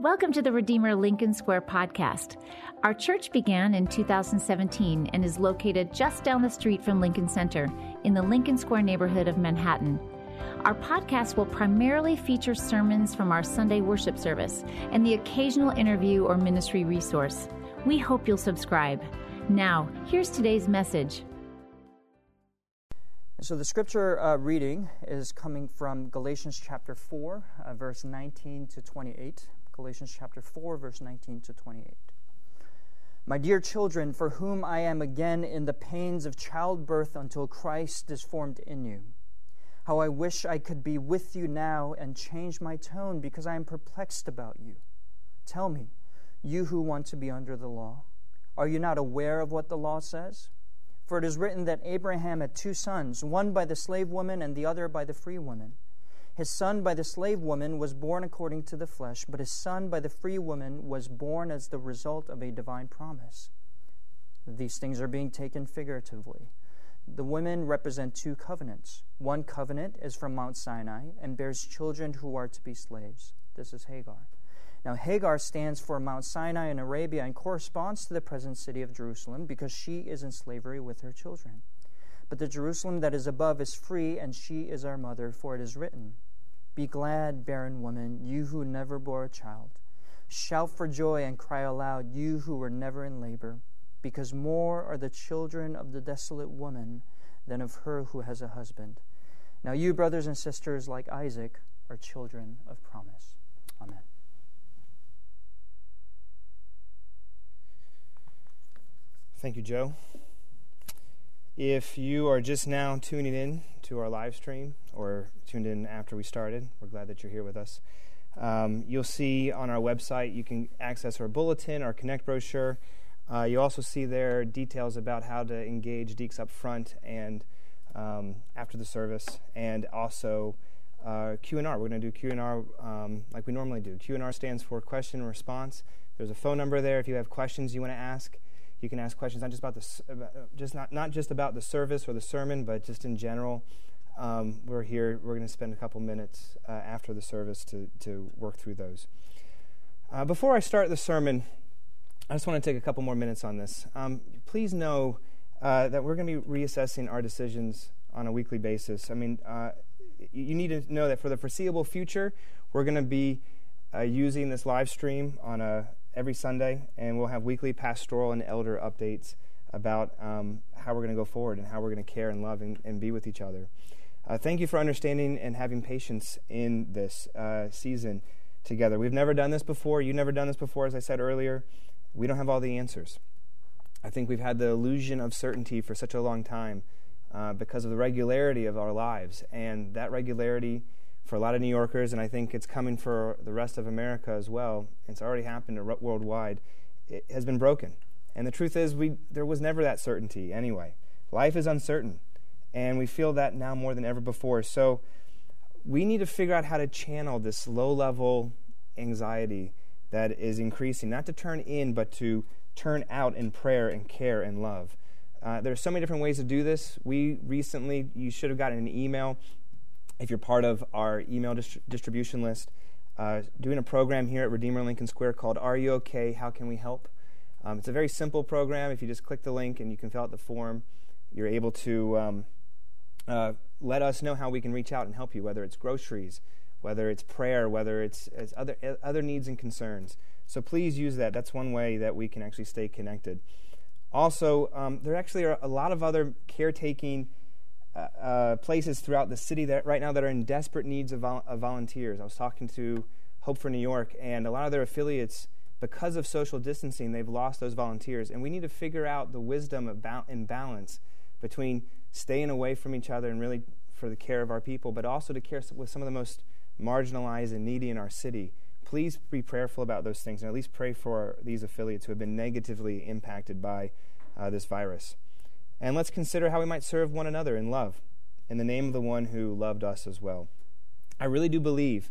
Welcome to the Redeemer Lincoln Square podcast. Our church began in 2017 and is located just down the street from Lincoln Center in the Lincoln Square neighborhood of Manhattan. Our podcast will primarily feature sermons from our Sunday worship service and the occasional interview or ministry resource. We hope you'll subscribe. Now, here's today's message. So, the scripture uh, reading is coming from Galatians chapter 4, uh, verse 19 to 28. Galatians chapter 4, verse 19 to 28. My dear children, for whom I am again in the pains of childbirth until Christ is formed in you. How I wish I could be with you now and change my tone because I am perplexed about you. Tell me, you who want to be under the law, are you not aware of what the law says? For it is written that Abraham had two sons, one by the slave woman and the other by the free woman. His son by the slave woman was born according to the flesh, but his son by the free woman was born as the result of a divine promise. These things are being taken figuratively. The women represent two covenants. One covenant is from Mount Sinai and bears children who are to be slaves. This is Hagar. Now, Hagar stands for Mount Sinai in Arabia and corresponds to the present city of Jerusalem because she is in slavery with her children. But the Jerusalem that is above is free, and she is our mother, for it is written, be glad, barren woman, you who never bore a child. Shout for joy and cry aloud, you who were never in labor, because more are the children of the desolate woman than of her who has a husband. Now, you, brothers and sisters, like Isaac, are children of promise. Amen. Thank you, Joe. If you are just now tuning in to our live stream or tuned in after we started, we're glad that you're here with us. Um, you'll see on our website you can access our bulletin, our Connect brochure. Uh, you also see there details about how to engage Deeks up front and um, after the service, and also uh, Q&R. We're going to do Q&R um, like we normally do. Q&R stands for question and response. There's a phone number there if you have questions you want to ask. You can ask questions not just about the just not not just about the service or the sermon, but just in general. Um, we're here. We're going to spend a couple minutes uh, after the service to to work through those. Uh, before I start the sermon, I just want to take a couple more minutes on this. Um, please know uh, that we're going to be reassessing our decisions on a weekly basis. I mean, uh, you need to know that for the foreseeable future, we're going to be uh, using this live stream on a every Sunday, and we'll have weekly pastoral and elder updates about um, how we're going to go forward and how we're going to care and love and, and be with each other. Uh, thank you for understanding and having patience in this uh, season together. We've never done this before. You've never done this before, as I said earlier. We don't have all the answers. I think we've had the illusion of certainty for such a long time uh, because of the regularity of our lives. And that regularity for a lot of New Yorkers, and I think it's coming for the rest of America as well. It's already happened worldwide. It has been broken, and the truth is, we there was never that certainty anyway. Life is uncertain, and we feel that now more than ever before. So we need to figure out how to channel this low-level anxiety that is increasing, not to turn in, but to turn out in prayer and care and love. Uh, there are so many different ways to do this. We recently, you should have gotten an email if you're part of our email dist- distribution list, uh, doing a program here at Redeemer Lincoln Square called Are You OK? How Can We Help? Um, it's a very simple program. If you just click the link and you can fill out the form, you're able to um, uh, let us know how we can reach out and help you, whether it's groceries, whether it's prayer, whether it's, it's other, other needs and concerns. So please use that. That's one way that we can actually stay connected. Also, um, there actually are a lot of other caretaking uh, places throughout the city that right now that are in desperate needs of, vol- of, volunteers. I was talking to Hope for New York, and a lot of their affiliates, because of social distancing, they've lost those volunteers. And we need to figure out the wisdom ba- and balance between staying away from each other and really for the care of our people, but also to care with some of the most marginalized and needy in our city. Please be prayerful about those things, and at least pray for these affiliates who have been negatively impacted by uh, this virus. And let's consider how we might serve one another in love, in the name of the one who loved us as well. I really do believe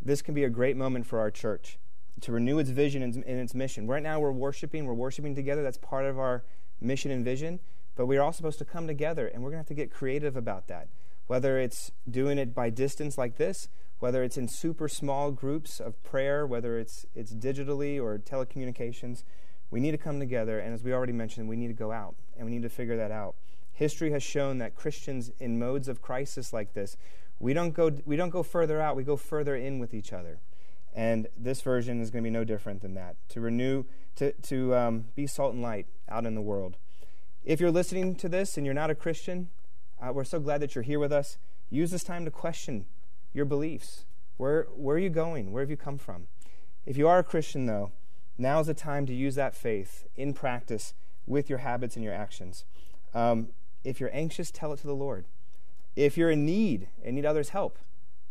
this can be a great moment for our church to renew its vision and, its mission. Right now, we're worshiping, we're worshiping together. That's part of our mission and vision. But we're all supposed to come together, and we're going to have to get creative about that. Whether it's doing it by distance like this, whether it's in super small groups of prayer, whether it's, it's digitally or telecommunications. We need to come together, and as we already mentioned, we need to go out, and we need to figure that out. History has shown that Christians in modes of crisis like this, we don't go, we don't go further out, we go further in with each other. And this version is going to be no different than that to renew, to, to um, be salt and light out in the world. If you're listening to this and you're not a Christian, uh, we're so glad that you're here with us. Use this time to question your beliefs. Where, where are you going? Where have you come from? If you are a Christian, though, now is the time to use that faith in practice with your habits and your actions. Um, if you're anxious, tell it to the Lord. If you're in need and need others' help,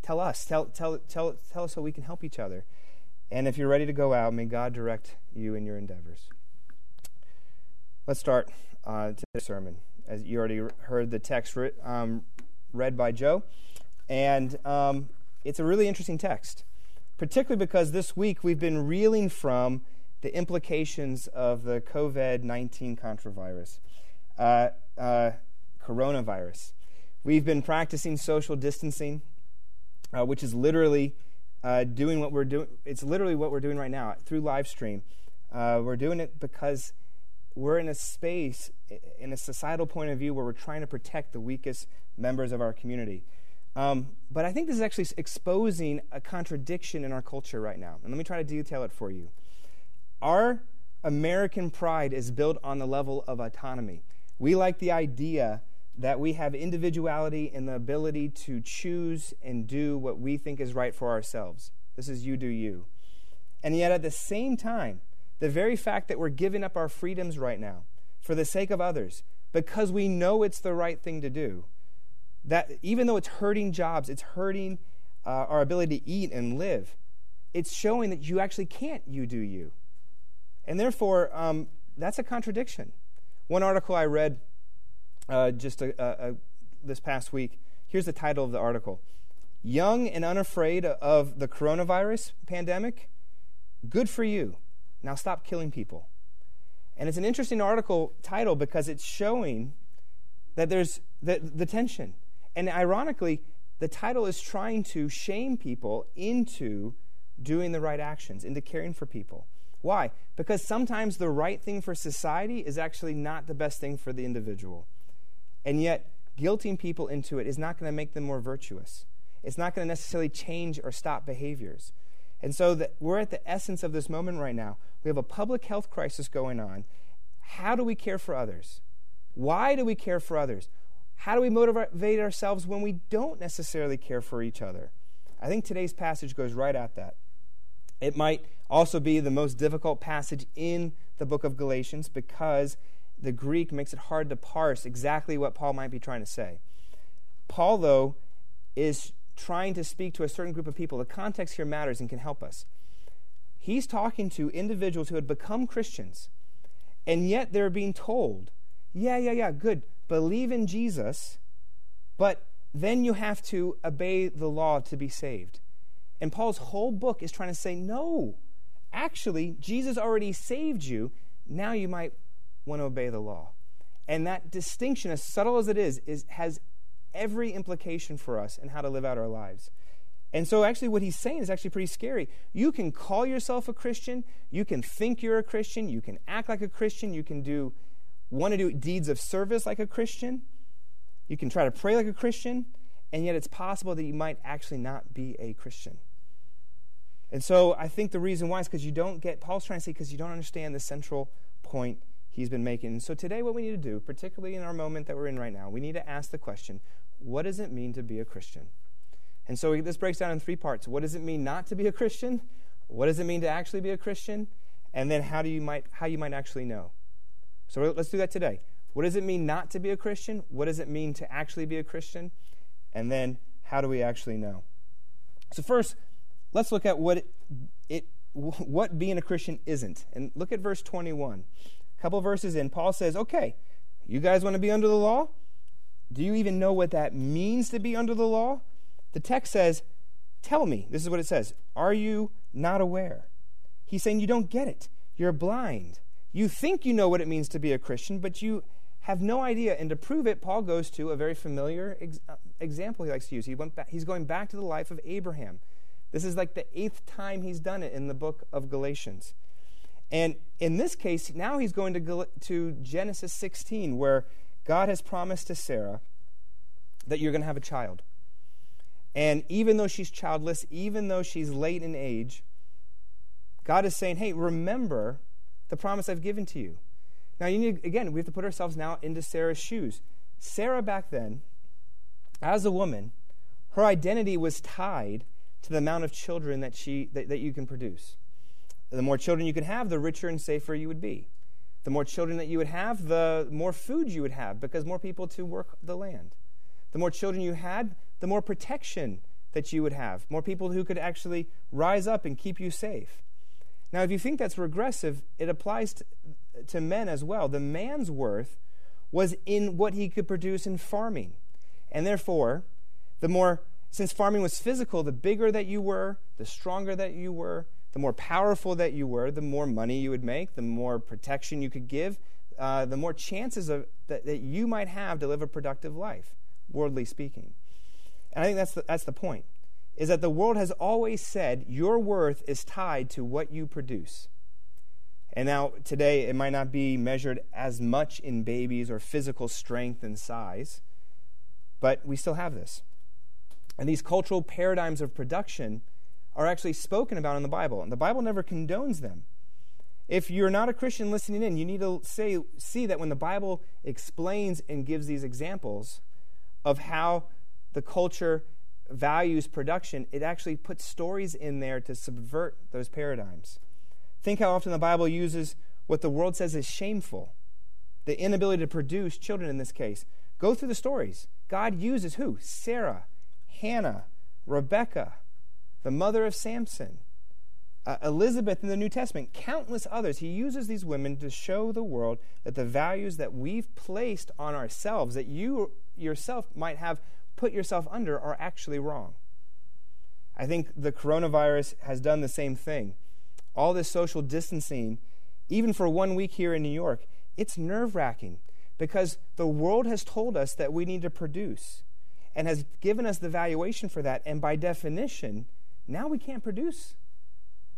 tell us. Tell, tell, tell, tell us so we can help each other. And if you're ready to go out, may God direct you in your endeavors. Let's start uh, today's sermon. As you already heard the text re- um, read by Joe. And um, it's a really interesting text, particularly because this week we've been reeling from the implications of the COVID 19 controvirus, uh, uh, coronavirus. We've been practicing social distancing, uh, which is literally uh, doing what we're doing. It's literally what we're doing right now through live stream. Uh, we're doing it because we're in a space, in a societal point of view, where we're trying to protect the weakest members of our community. Um, but I think this is actually exposing a contradiction in our culture right now. And let me try to detail it for you. Our American pride is built on the level of autonomy. We like the idea that we have individuality and the ability to choose and do what we think is right for ourselves. This is you do you. And yet, at the same time, the very fact that we're giving up our freedoms right now for the sake of others, because we know it's the right thing to do, that even though it's hurting jobs, it's hurting uh, our ability to eat and live, it's showing that you actually can't you do you. And therefore, um, that's a contradiction. One article I read uh, just a, a, a, this past week, here's the title of the article Young and Unafraid of the Coronavirus Pandemic? Good for you. Now stop killing people. And it's an interesting article title because it's showing that there's the, the tension. And ironically, the title is trying to shame people into doing the right actions, into caring for people. Why? Because sometimes the right thing for society is actually not the best thing for the individual. And yet, guilting people into it is not going to make them more virtuous. It's not going to necessarily change or stop behaviors. And so that we're at the essence of this moment right now. We have a public health crisis going on. How do we care for others? Why do we care for others? How do we motivate ourselves when we don't necessarily care for each other? I think today's passage goes right at that. It might also be the most difficult passage in the book of Galatians because the Greek makes it hard to parse exactly what Paul might be trying to say. Paul, though, is trying to speak to a certain group of people. The context here matters and can help us. He's talking to individuals who had become Christians, and yet they're being told, yeah, yeah, yeah, good believe in Jesus, but then you have to obey the law to be saved. And Paul's whole book is trying to say, no, actually, Jesus already saved you. Now you might want to obey the law. And that distinction, as subtle as it is, is has every implication for us in how to live out our lives. And so, actually, what he's saying is actually pretty scary. You can call yourself a Christian, you can think you're a Christian, you can act like a Christian, you can do want to do deeds of service like a Christian. You can try to pray like a Christian, and yet it's possible that you might actually not be a Christian. And so I think the reason why is because you don't get, Paul's trying to say, because you don't understand the central point he's been making. And so today, what we need to do, particularly in our moment that we're in right now, we need to ask the question what does it mean to be a Christian? And so this breaks down in three parts. What does it mean not to be a Christian? What does it mean to actually be a Christian? And then how do you might how you might actually know? So let's do that today. What does it mean not to be a Christian? What does it mean to actually be a Christian? And then how do we actually know? So first, let's look at what it, it what being a Christian isn't. And look at verse 21. A couple verses in, Paul says, "Okay, you guys want to be under the law? Do you even know what that means to be under the law?" The text says, "Tell me." This is what it says. "Are you not aware?" He's saying you don't get it. You're blind. You think you know what it means to be a Christian, but you have no idea. And to prove it, Paul goes to a very familiar ex- uh, example he likes to use. He went back, he's going back to the life of Abraham. This is like the eighth time he's done it in the book of Galatians. And in this case, now he's going to, to Genesis 16, where God has promised to Sarah that you're going to have a child. And even though she's childless, even though she's late in age, God is saying, hey, remember the promise I've given to you. Now, you need, again, we have to put ourselves now into Sarah's shoes. Sarah back then, as a woman, her identity was tied to the amount of children that, she, that, that you can produce. The more children you can have, the richer and safer you would be. The more children that you would have, the more food you would have because more people to work the land. The more children you had, the more protection that you would have, more people who could actually rise up and keep you safe. Now, if you think that's regressive, it applies to men as well. The man's worth was in what he could produce in farming. And therefore, the more, since farming was physical, the bigger that you were, the stronger that you were, the more powerful that you were, the more money you would make, the more protection you could give, uh, the more chances of, that, that you might have to live a productive life, worldly speaking. And I think that's the, that's the point, is that the world has always said your worth is tied to what you produce. And now, today, it might not be measured as much in babies or physical strength and size, but we still have this. And these cultural paradigms of production are actually spoken about in the Bible, and the Bible never condones them. If you're not a Christian listening in, you need to say, see that when the Bible explains and gives these examples of how the culture values production, it actually puts stories in there to subvert those paradigms. Think how often the Bible uses what the world says is shameful the inability to produce children in this case. Go through the stories. God uses who? Sarah, Hannah, Rebecca, the mother of Samson, uh, Elizabeth in the New Testament, countless others. He uses these women to show the world that the values that we've placed on ourselves, that you yourself might have put yourself under, are actually wrong. I think the coronavirus has done the same thing all this social distancing, even for one week here in New York, it's nerve wracking because the world has told us that we need to produce and has given us the valuation for that. And by definition, now we can't produce.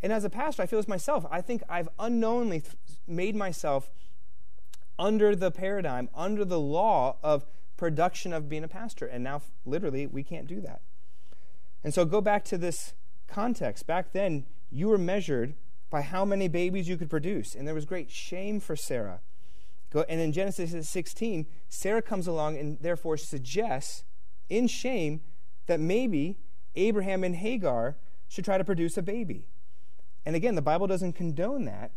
And as a pastor, I feel this myself. I think I've unknowingly th- made myself under the paradigm, under the law of production of being a pastor. And now, literally, we can't do that. And so go back to this context. Back then, you were measured by how many babies you could produce. And there was great shame for Sarah. And in Genesis 16, Sarah comes along and therefore suggests, in shame, that maybe Abraham and Hagar should try to produce a baby. And again, the Bible doesn't condone that.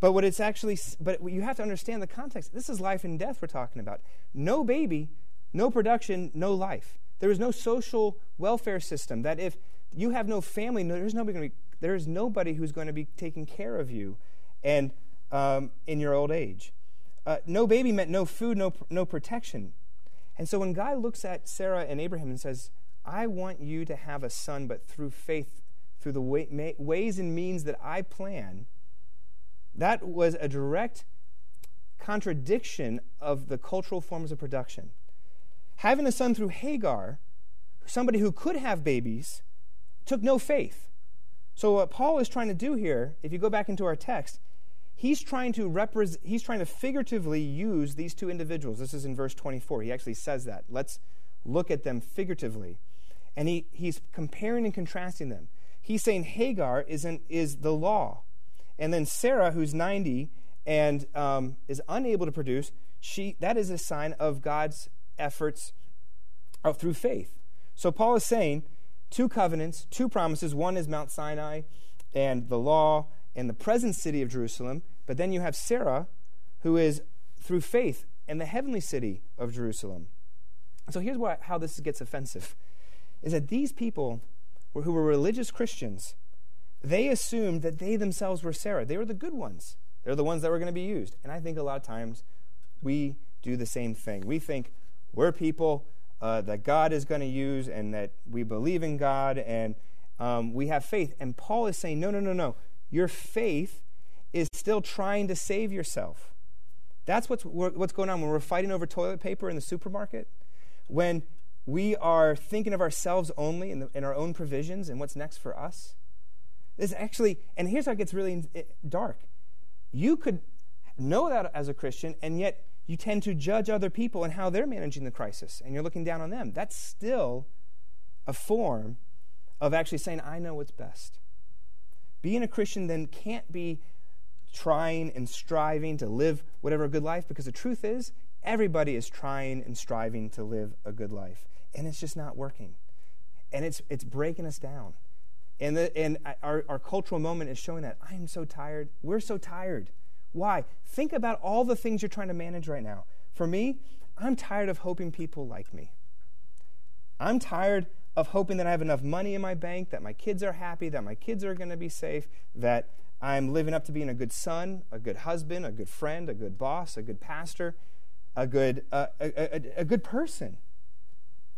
But what it's actually, but you have to understand the context. This is life and death we're talking about. No baby, no production, no life. There is no social welfare system that if you have no family, there's nobody going to be there is nobody who's going to be taking care of you and um, in your old age. Uh, no baby meant no food, no, no protection. And so when God looks at Sarah and Abraham and says, I want you to have a son, but through faith, through the way, may, ways and means that I plan, that was a direct contradiction of the cultural forms of production. Having a son through Hagar, somebody who could have babies, took no faith. So what Paul is trying to do here, if you go back into our text, he's trying to represent he's trying to figuratively use these two individuals. This is in verse 24. He actually says that. Let's look at them figuratively. And he, he's comparing and contrasting them. He's saying Hagar is, an, is the law. And then Sarah, who's 90 and um, is unable to produce, she, that is a sign of God's efforts of, through faith. So Paul is saying two covenants, two promises. One is Mount Sinai and the law and the present city of Jerusalem. But then you have Sarah, who is through faith in the heavenly city of Jerusalem. So here's why, how this gets offensive is that these people who were religious Christians, they assumed that they themselves were Sarah. They were the good ones. They're the ones that were going to be used. And I think a lot of times we do the same thing. We think we're people uh, that God is going to use and that we believe in God and um, we have faith. And Paul is saying, no, no, no, no. Your faith is still trying to save yourself. That's what's, what's going on when we're fighting over toilet paper in the supermarket. When we are thinking of ourselves only and, and our own provisions and what's next for us. This actually, and here's how it gets really dark. You could know that as a Christian, and yet you tend to judge other people and how they're managing the crisis, and you're looking down on them. That's still a form of actually saying, I know what's best. Being a Christian then can't be trying and striving to live whatever a good life, because the truth is, everybody is trying and striving to live a good life, and it's just not working. And it's, it's breaking us down. And, the, and our, our cultural moment is showing that. I am so tired. We're so tired. Why? Think about all the things you're trying to manage right now. For me, I'm tired of hoping people like me. I'm tired of hoping that I have enough money in my bank, that my kids are happy, that my kids are going to be safe, that I'm living up to being a good son, a good husband, a good friend, a good boss, a good pastor, a good, uh, a, a, a good person.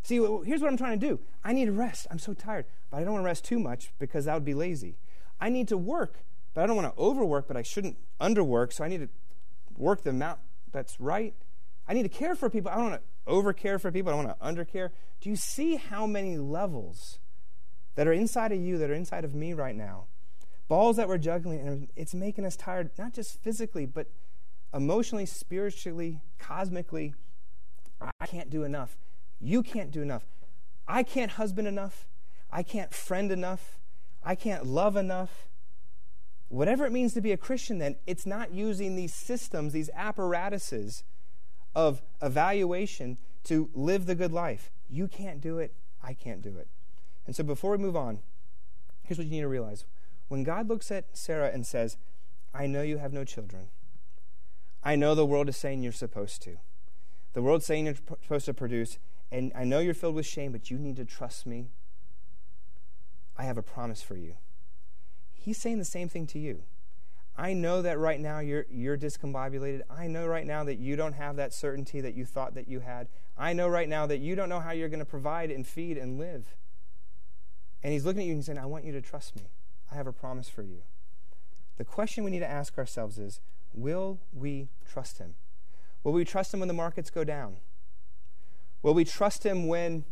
See, here's what I'm trying to do I need to rest. I'm so tired, but I don't want to rest too much because that would be lazy. I need to work but I don't want to overwork, but I shouldn't underwork, so I need to work the amount that's right. I need to care for people. I don't want to overcare for people. I don't want to undercare. Do you see how many levels that are inside of you, that are inside of me right now? Balls that we're juggling, and it's making us tired, not just physically, but emotionally, spiritually, cosmically. I can't do enough. You can't do enough. I can't husband enough. I can't friend enough. I can't love enough whatever it means to be a Christian, then, it's not using these systems, these apparatuses of evaluation to live the good life. You can't do it. I can't do it. And so before we move on, here's what you need to realize. When God looks at Sarah and says, I know you have no children, I know the world is saying you're supposed to. The world's saying you're supposed to produce, and I know you're filled with shame, but you need to trust me. I have a promise for you. He's saying the same thing to you. I know that right now you're, you're discombobulated. I know right now that you don't have that certainty that you thought that you had. I know right now that you don't know how you're going to provide and feed and live. And he's looking at you and saying, I want you to trust me. I have a promise for you. The question we need to ask ourselves is Will we trust him? Will we trust him when the markets go down? Will we trust him when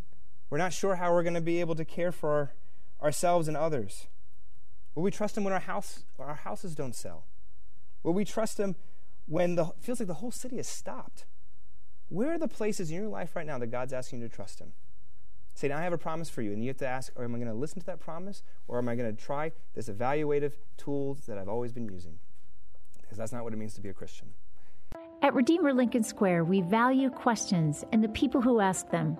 we're not sure how we're going to be able to care for our, ourselves and others? Will we trust Him when our house our houses don't sell? Will we trust Him when the feels like the whole city has stopped? Where are the places in your life right now that God's asking you to trust Him? Say, now I have a promise for you, and you have to ask, or am I going to listen to that promise, or am I going to try this evaluative tools that I've always been using? Because that's not what it means to be a Christian. At Redeemer Lincoln Square, we value questions and the people who ask them,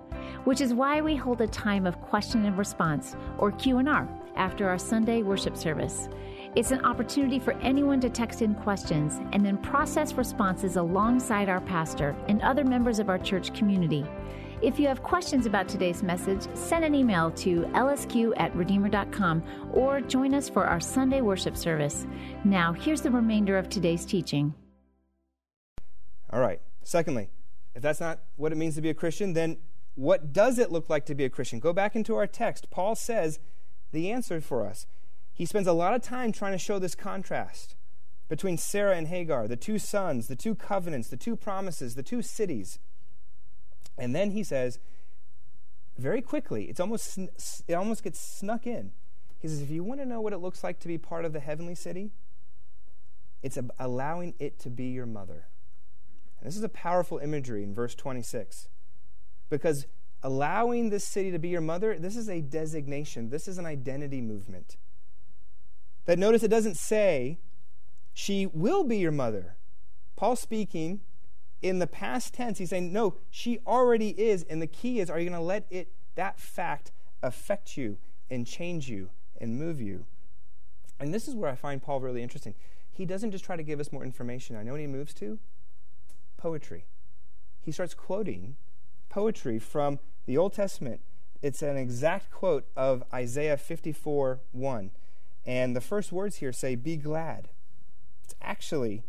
which is why we hold a time of question and response, or Q&R after our Sunday worship service. It's an opportunity for anyone to text in questions and then process responses alongside our pastor and other members of our church community. If you have questions about today's message, send an email to lsq at redeemer.com or join us for our Sunday worship service. Now, here's the remainder of today's teaching. All right. Secondly, if that's not what it means to be a Christian, then what does it look like to be a Christian? Go back into our text. Paul says the answer for us. He spends a lot of time trying to show this contrast between Sarah and Hagar, the two sons, the two covenants, the two promises, the two cities. And then he says, very quickly, it's almost, it almost gets snuck in. He says, if you want to know what it looks like to be part of the heavenly city, it's allowing it to be your mother. And this is a powerful imagery in verse 26. Because allowing this city to be your mother, this is a designation, this is an identity movement. That notice it doesn't say, she will be your mother. Paul speaking in the past tense, he's saying, no, she already is. And the key is, are you going to let it, that fact, affect you and change you and move you? And this is where I find Paul really interesting. He doesn't just try to give us more information. I know what he moves to poetry. He starts quoting poetry from the Old Testament, it's an exact quote of Isaiah 54 1. And the first words here say, Be glad. It's actually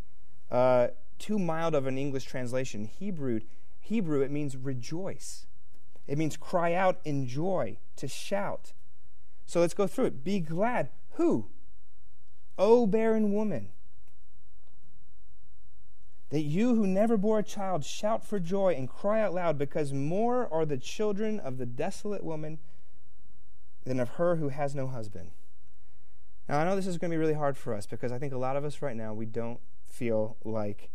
uh, too mild of an English translation. Hebrew, Hebrew, it means rejoice. It means cry out in joy, to shout. So let's go through it. Be glad. Who? O barren woman. That you who never bore a child shout for joy and cry out loud, because more are the children of the desolate woman than of her who has no husband. Now, I know this is going to be really hard for us because I think a lot of us right now, we don't feel like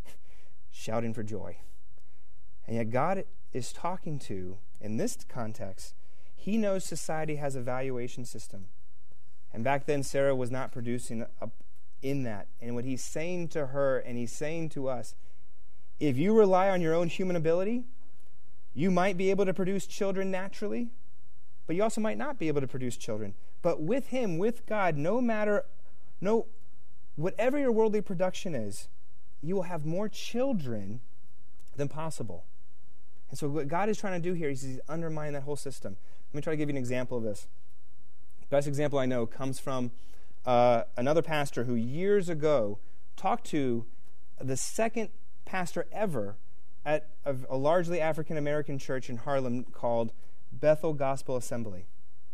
shouting for joy. And yet, God is talking to, in this context, He knows society has a valuation system. And back then, Sarah was not producing a, in that. And what He's saying to her and He's saying to us if you rely on your own human ability, you might be able to produce children naturally, but you also might not be able to produce children. But with Him, with God, no matter, no, whatever your worldly production is, you will have more children than possible. And so, what God is trying to do here is He's undermining that whole system. Let me try to give you an example of this. Best example I know comes from uh, another pastor who years ago talked to the second pastor ever at a, a largely African American church in Harlem called Bethel Gospel Assembly.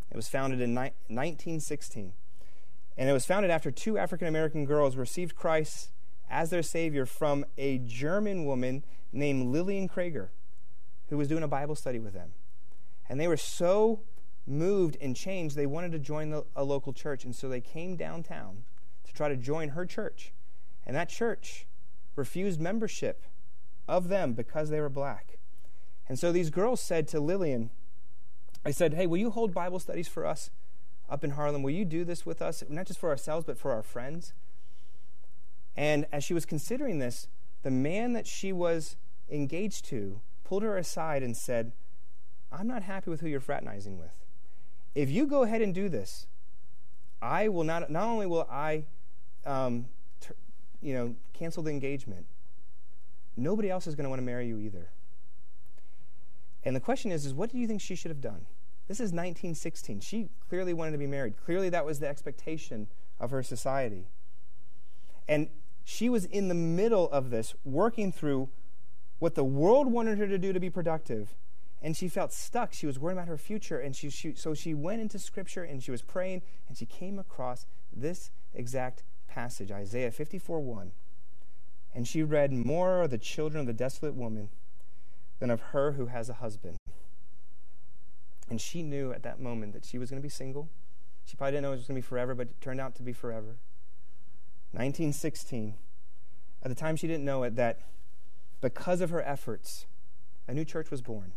It was founded in ni- 1916. And it was founded after two African American girls received Christ as their Savior from a German woman named Lillian Krager, who was doing a Bible study with them. And they were so moved and changed, they wanted to join the, a local church. And so they came downtown to try to join her church. And that church refused membership of them because they were black. And so these girls said to Lillian, I said, Hey, will you hold Bible studies for us up in Harlem? Will you do this with us, not just for ourselves, but for our friends? And as she was considering this, the man that she was engaged to pulled her aside and said, I'm not happy with who you're fraternizing with. If you go ahead and do this, I will not, not only will I, um, ter, you know, cancel the engagement, nobody else is going to want to marry you either. And the question is, is what do you think she should have done? This is 1916. She clearly wanted to be married. Clearly, that was the expectation of her society. And she was in the middle of this, working through what the world wanted her to do to be productive. And she felt stuck. She was worried about her future. And she, she, so she went into Scripture and she was praying, and she came across this exact passage, Isaiah 54 1. And she read, More are the children of the desolate woman than of her who has a husband. And she knew at that moment that she was going to be single. She probably didn't know it was going to be forever, but it turned out to be forever. 1916. At the time, she didn't know it that because of her efforts, a new church was born.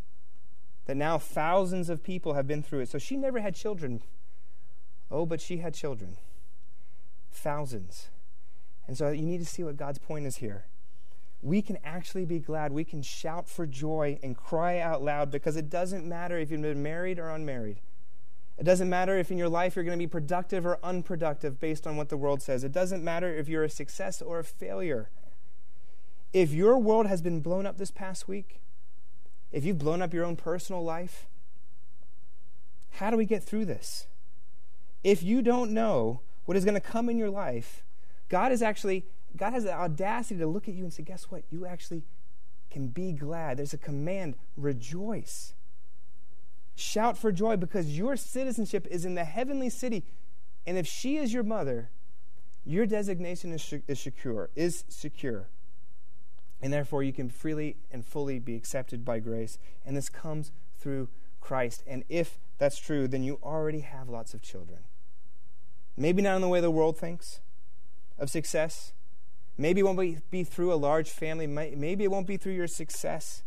That now thousands of people have been through it. So she never had children. Oh, but she had children. Thousands. And so you need to see what God's point is here we can actually be glad. We can shout for joy and cry out loud because it doesn't matter if you've been married or unmarried. It doesn't matter if in your life you're going to be productive or unproductive based on what the world says. It doesn't matter if you're a success or a failure. If your world has been blown up this past week, if you've blown up your own personal life, how do we get through this? If you don't know what is going to come in your life, God is actually God has the audacity to look at you and say, guess what? You actually can be glad. There's a command rejoice. Shout for joy because your citizenship is in the heavenly city. And if she is your mother, your designation is, is secure, is secure. And therefore you can freely and fully be accepted by grace. And this comes through Christ. And if that's true, then you already have lots of children. Maybe not in the way the world thinks of success, Maybe it won't be through a large family. Maybe it won't be through your success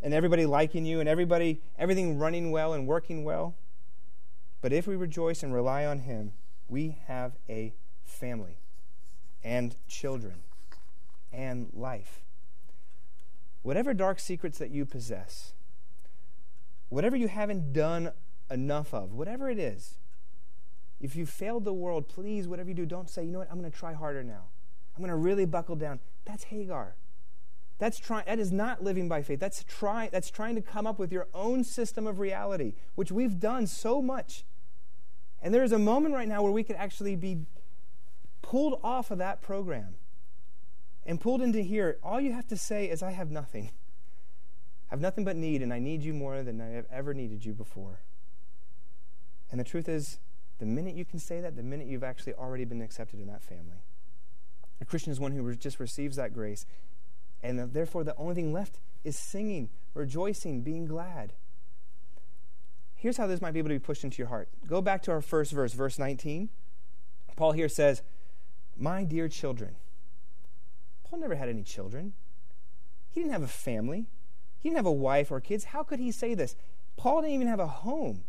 and everybody liking you and everybody, everything running well and working well. But if we rejoice and rely on Him, we have a family and children and life. Whatever dark secrets that you possess, whatever you haven't done enough of, whatever it is, if you failed the world, please, whatever you do, don't say, you know what, I'm going to try harder now. I'm going to really buckle down. That's Hagar. That's trying that is not living by faith. That's trying that's trying to come up with your own system of reality, which we've done so much. And there is a moment right now where we could actually be pulled off of that program and pulled into here. All you have to say is I have nothing. I have nothing but need and I need you more than I have ever needed you before. And the truth is the minute you can say that, the minute you've actually already been accepted in that family. A Christian is one who just receives that grace, And therefore, the only thing left is singing, rejoicing, being glad. Here's how this might be able to be pushed into your heart. Go back to our first verse, verse 19. Paul here says, My dear children. Paul never had any children. He didn't have a family. He didn't have a wife or kids. How could he say this? Paul didn't even have a home.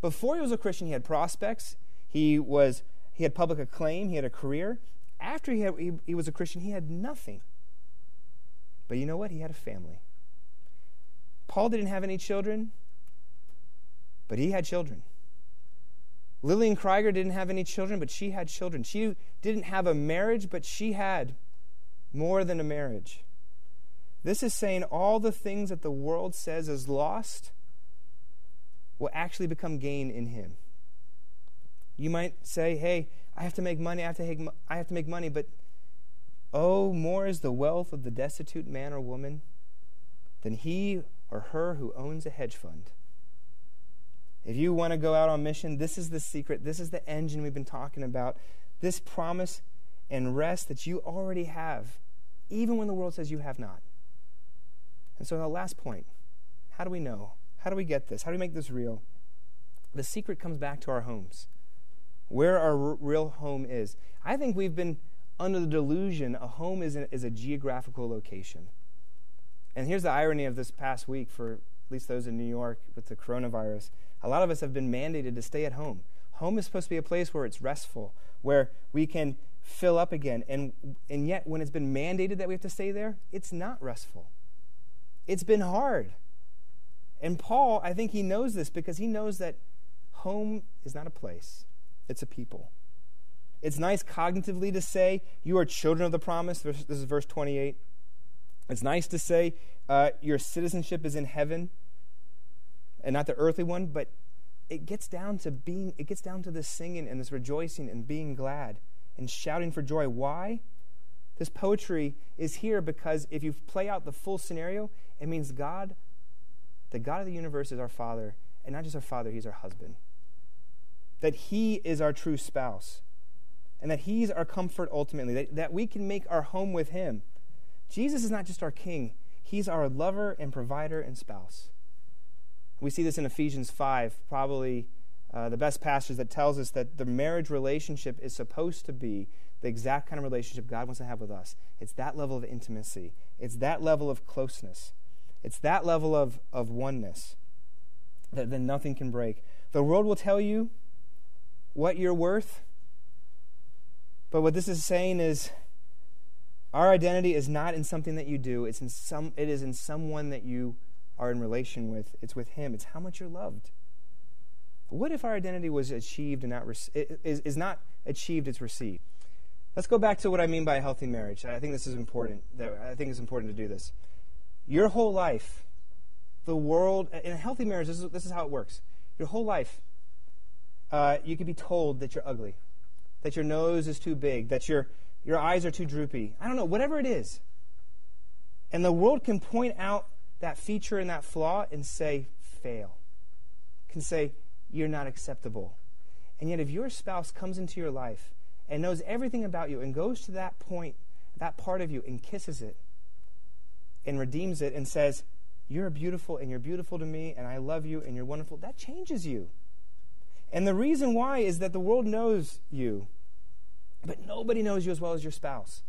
Before he was a Christian, he had prospects. He was he had public acclaim. He had a career. After he, had, he, he was a Christian, he had nothing. But you know what? He had a family. Paul didn't have any children, but he had children. Lillian Krieger didn't have any children, but she had children. She didn't have a marriage, but she had more than a marriage. This is saying all the things that the world says is lost will actually become gain in him. You might say, hey, I have to make money, I have to, make, I have to make money, but oh, more is the wealth of the destitute man or woman than he or her who owns a hedge fund. If you want to go out on mission, this is the secret. This is the engine we've been talking about. This promise and rest that you already have, even when the world says you have not. And so, the last point how do we know? How do we get this? How do we make this real? The secret comes back to our homes, where our r- real home is. I think we've been under the delusion a home is a, is a geographical location. And here's the irony of this past week for at least those in New York with the coronavirus. A lot of us have been mandated to stay at home. Home is supposed to be a place where it's restful, where we can fill up again. And, and yet, when it's been mandated that we have to stay there, it's not restful. It's been hard. And Paul, I think he knows this because he knows that home is not a place, it's a people. It's nice cognitively to say you are children of the promise. This is verse 28. It's nice to say uh, your citizenship is in heaven and not the earthly one, but it gets down to being, it gets down to this singing and this rejoicing and being glad and shouting for joy. Why? This poetry is here because if you play out the full scenario, it means God, the God of the universe, is our Father, and not just our Father, He's our husband. That He is our true spouse, and that He's our comfort ultimately, that, that we can make our home with Him. Jesus is not just our King, He's our lover and provider and spouse. We see this in Ephesians 5, probably uh, the best passage that tells us that the marriage relationship is supposed to be the exact kind of relationship God wants to have with us. It's that level of intimacy, it's that level of closeness, it's that level of, of oneness that then nothing can break. The world will tell you what you're worth, but what this is saying is our identity is not in something that you do, it's in some, it is in someone that you are in relation with. It's with Him, it's how much you're loved. What if our identity was achieved and not re- is, is not achieved, it's received? Let's go back to what I mean by a healthy marriage. I think this is important. I think it's important to do this. Your whole life, the world, in a healthy marriage, this is, this is how it works. Your whole life, uh, you could be told that you're ugly, that your nose is too big, that your, your eyes are too droopy. I don't know, whatever it is. And the world can point out that feature and that flaw and say, fail. Can say, you're not acceptable. And yet, if your spouse comes into your life and knows everything about you and goes to that point, that part of you, and kisses it and redeems it and says, You're beautiful and you're beautiful to me and I love you and you're wonderful, that changes you. And the reason why is that the world knows you, but nobody knows you as well as your spouse.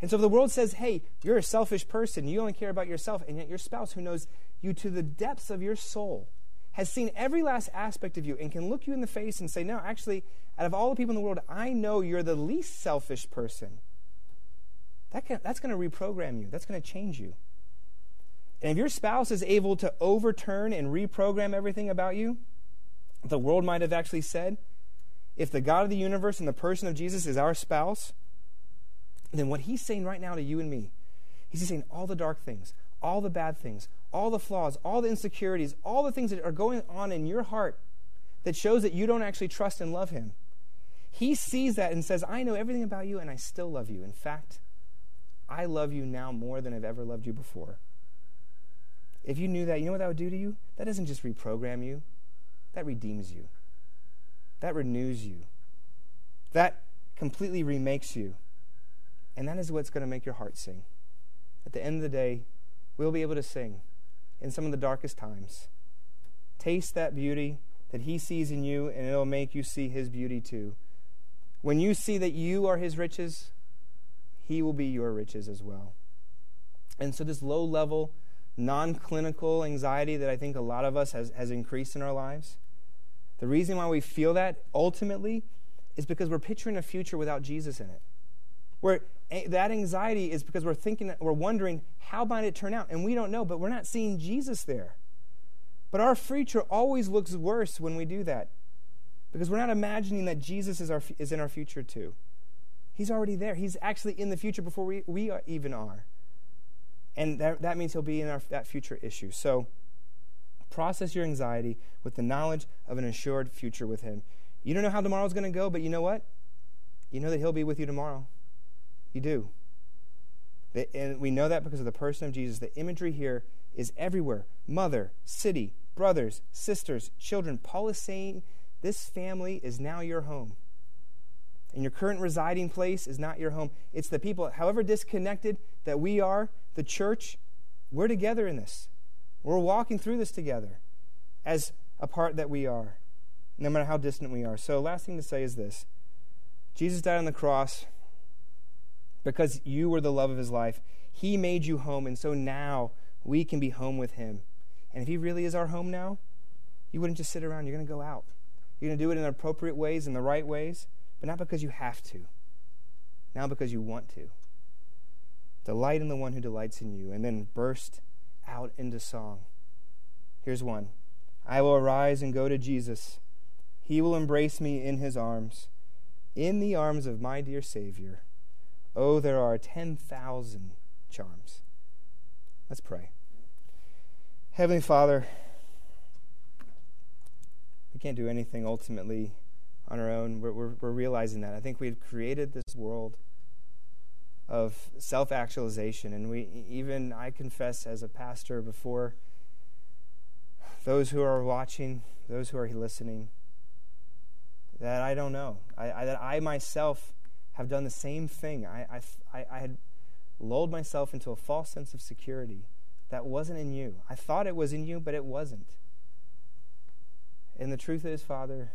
And so if the world says, hey, you're a selfish person, you only care about yourself, and yet your spouse who knows you to the depths of your soul has seen every last aspect of you and can look you in the face and say, No, actually, out of all the people in the world, I know you're the least selfish person. That can, that's going to reprogram you, that's going to change you. And if your spouse is able to overturn and reprogram everything about you, the world might have actually said, if the God of the universe and the person of Jesus is our spouse, then what he's saying right now to you and me, he's saying all the dark things, all the bad things, all the flaws, all the insecurities, all the things that are going on in your heart that shows that you don't actually trust and love Him. He sees that and says, I know everything about you and I still love you. In fact, I love you now more than I've ever loved you before. If you knew that, you know what that would do to you? That doesn't just reprogram you, that redeems you, that renews you, that completely remakes you. And that is what's going to make your heart sing. at the end of the day, we'll be able to sing in some of the darkest times. Taste that beauty that He sees in you, and it'll make you see His beauty too. When you see that you are His riches, He will be your riches as well. And so, this low level, non clinical anxiety that I think a lot of us has, has increased in our lives, the reason why we feel that ultimately is because we're picturing a future without Jesus in it. Where that anxiety is because we're thinking, we're wondering, how might it turn out? And we don't know, but we're not seeing Jesus there. But our future always looks worse when we do that because we're not imagining that Jesus is, our, is in our future too. He's already there. He's actually in the future before we, we even are. And that, that means he'll be in our, that future issue. So process your anxiety with the knowledge of an assured future with him. You don't know how tomorrow's going to go, but you know what? You know that he'll be with you tomorrow. You do. And we know that because of the person of Jesus. The imagery here is everywhere mother, city, brothers, sisters, children. Paul is saying this family is now your home. And your current residing place is not your home. It's the people, however disconnected that we are, the church, we're together in this. We're walking through this together as a part that we are, no matter how distant we are. So, last thing to say is this Jesus died on the cross because you were the love of his life. He made you home, and so now we can be home with him. And if he really is our home now, you wouldn't just sit around. You're going to go out. You're going to do it in appropriate ways, in the right ways, but not because you have to. Now because you want to. Delight in the one who delights in you, and then burst out into song. Here's one I will arise and go to Jesus. He will embrace me in his arms, in the arms of my dear Savior. Oh, there are 10,000 charms. Let's pray. Heavenly Father, we can't do anything ultimately on our own. We're, we're, we're realizing that. I think we've created this world of self actualization. And we, even I confess as a pastor before those who are watching, those who are listening, that I don't know. I, I, that I myself have done the same thing. I, I, I had lulled myself into a false sense of security that wasn't in you. I thought it was in you, but it wasn't. And the truth is, Father,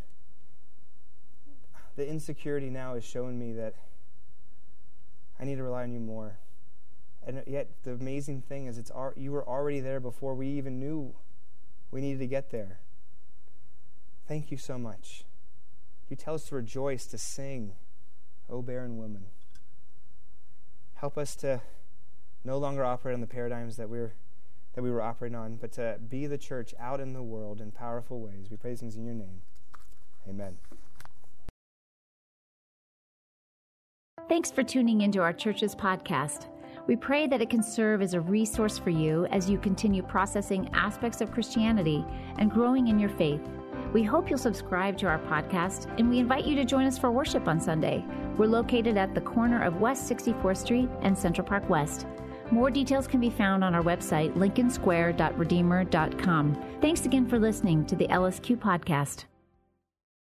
the insecurity now is showing me that I need to rely on you more. And yet, the amazing thing is, it's you were already there before we even knew we needed to get there. Thank you so much. You tell us to rejoice, to sing, O barren woman. Help us to no longer operate on the paradigms that we're that we were operating on, but to be the church out in the world in powerful ways. We praise things in your name. Amen. Thanks for tuning into our church's podcast. We pray that it can serve as a resource for you as you continue processing aspects of Christianity and growing in your faith. We hope you'll subscribe to our podcast and we invite you to join us for worship on Sunday. We're located at the corner of West 64th Street and Central Park West. More details can be found on our website, lincolnsquare.redeemer.com. Thanks again for listening to the LSQ podcast.